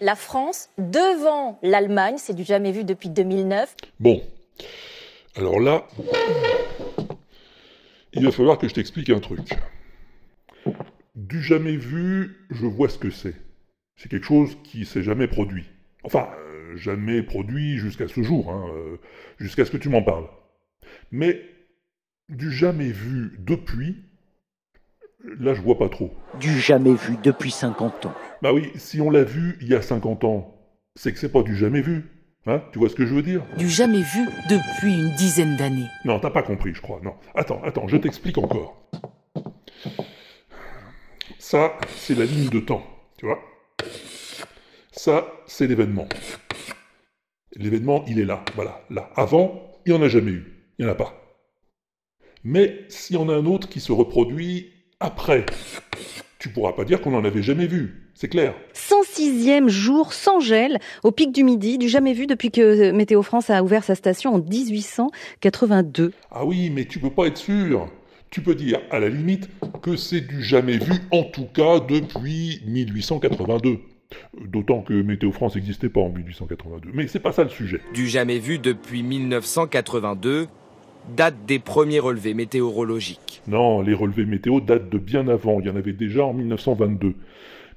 la France devant l'Allemagne. C'est du jamais vu depuis 2009. Bon, alors là, il va falloir que je t'explique un truc. Du jamais vu, je vois ce que c'est. C'est quelque chose qui s'est jamais produit. Enfin, euh, jamais produit jusqu'à ce jour, hein, euh, jusqu'à ce que tu m'en parles. Mais du jamais vu depuis, là je vois pas trop. Du jamais vu depuis 50 ans. Bah oui, si on l'a vu il y a 50 ans, c'est que c'est pas du jamais vu. Hein Tu vois ce que je veux dire? Du jamais vu depuis une dizaine d'années. Non, t'as pas compris, je crois. Non. Attends, attends, je t'explique encore. Ça, c'est la ligne de temps, tu vois Ça, c'est l'événement. L'événement, il est là, voilà, là. Avant, il n'y en a jamais eu. Il n'y en a pas. Mais s'il y en a un autre qui se reproduit après, tu pourras pas dire qu'on n'en avait jamais vu. C'est clair. 106e jour sans gel au pic du Midi, du jamais vu depuis que Météo France a ouvert sa station en 1882. Ah oui, mais tu peux pas être sûr. Tu peux dire, à la limite, que c'est du jamais vu, en tout cas depuis 1882. D'autant que Météo France n'existait pas en 1882. Mais c'est pas ça le sujet. Du jamais vu depuis 1982, date des premiers relevés météorologiques. Non, les relevés météo datent de bien avant. Il y en avait déjà en 1922.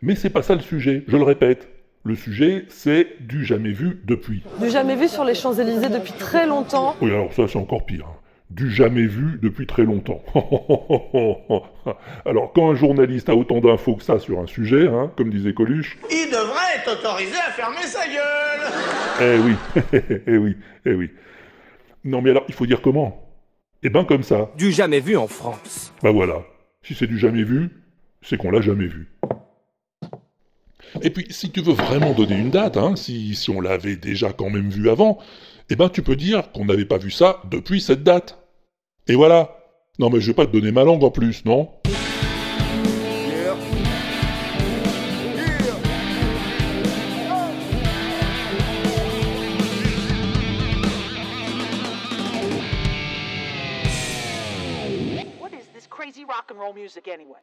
Mais c'est pas ça le sujet, je le répète. Le sujet, c'est du jamais vu depuis. Du jamais vu sur les Champs-Élysées depuis très longtemps. Oui, alors ça, c'est encore pire. hein. Du jamais vu depuis très longtemps. alors, quand un journaliste a autant d'infos que ça sur un sujet, hein, comme disait Coluche, Il devrait être autorisé à fermer sa gueule eh oui, eh oui, eh oui. Non, mais alors, il faut dire comment? Eh ben, comme ça. Du jamais vu en France. Bah voilà. Si c'est du jamais vu, c'est qu'on l'a jamais vu. Et puis, si tu veux vraiment donner une date, hein, si, si on l'avait déjà quand même vu avant, eh ben tu peux dire qu'on n'avait pas vu ça depuis cette date. Et voilà. Non mais je vais pas te donner ma langue en plus, non? Crazy rock and roll music anyway?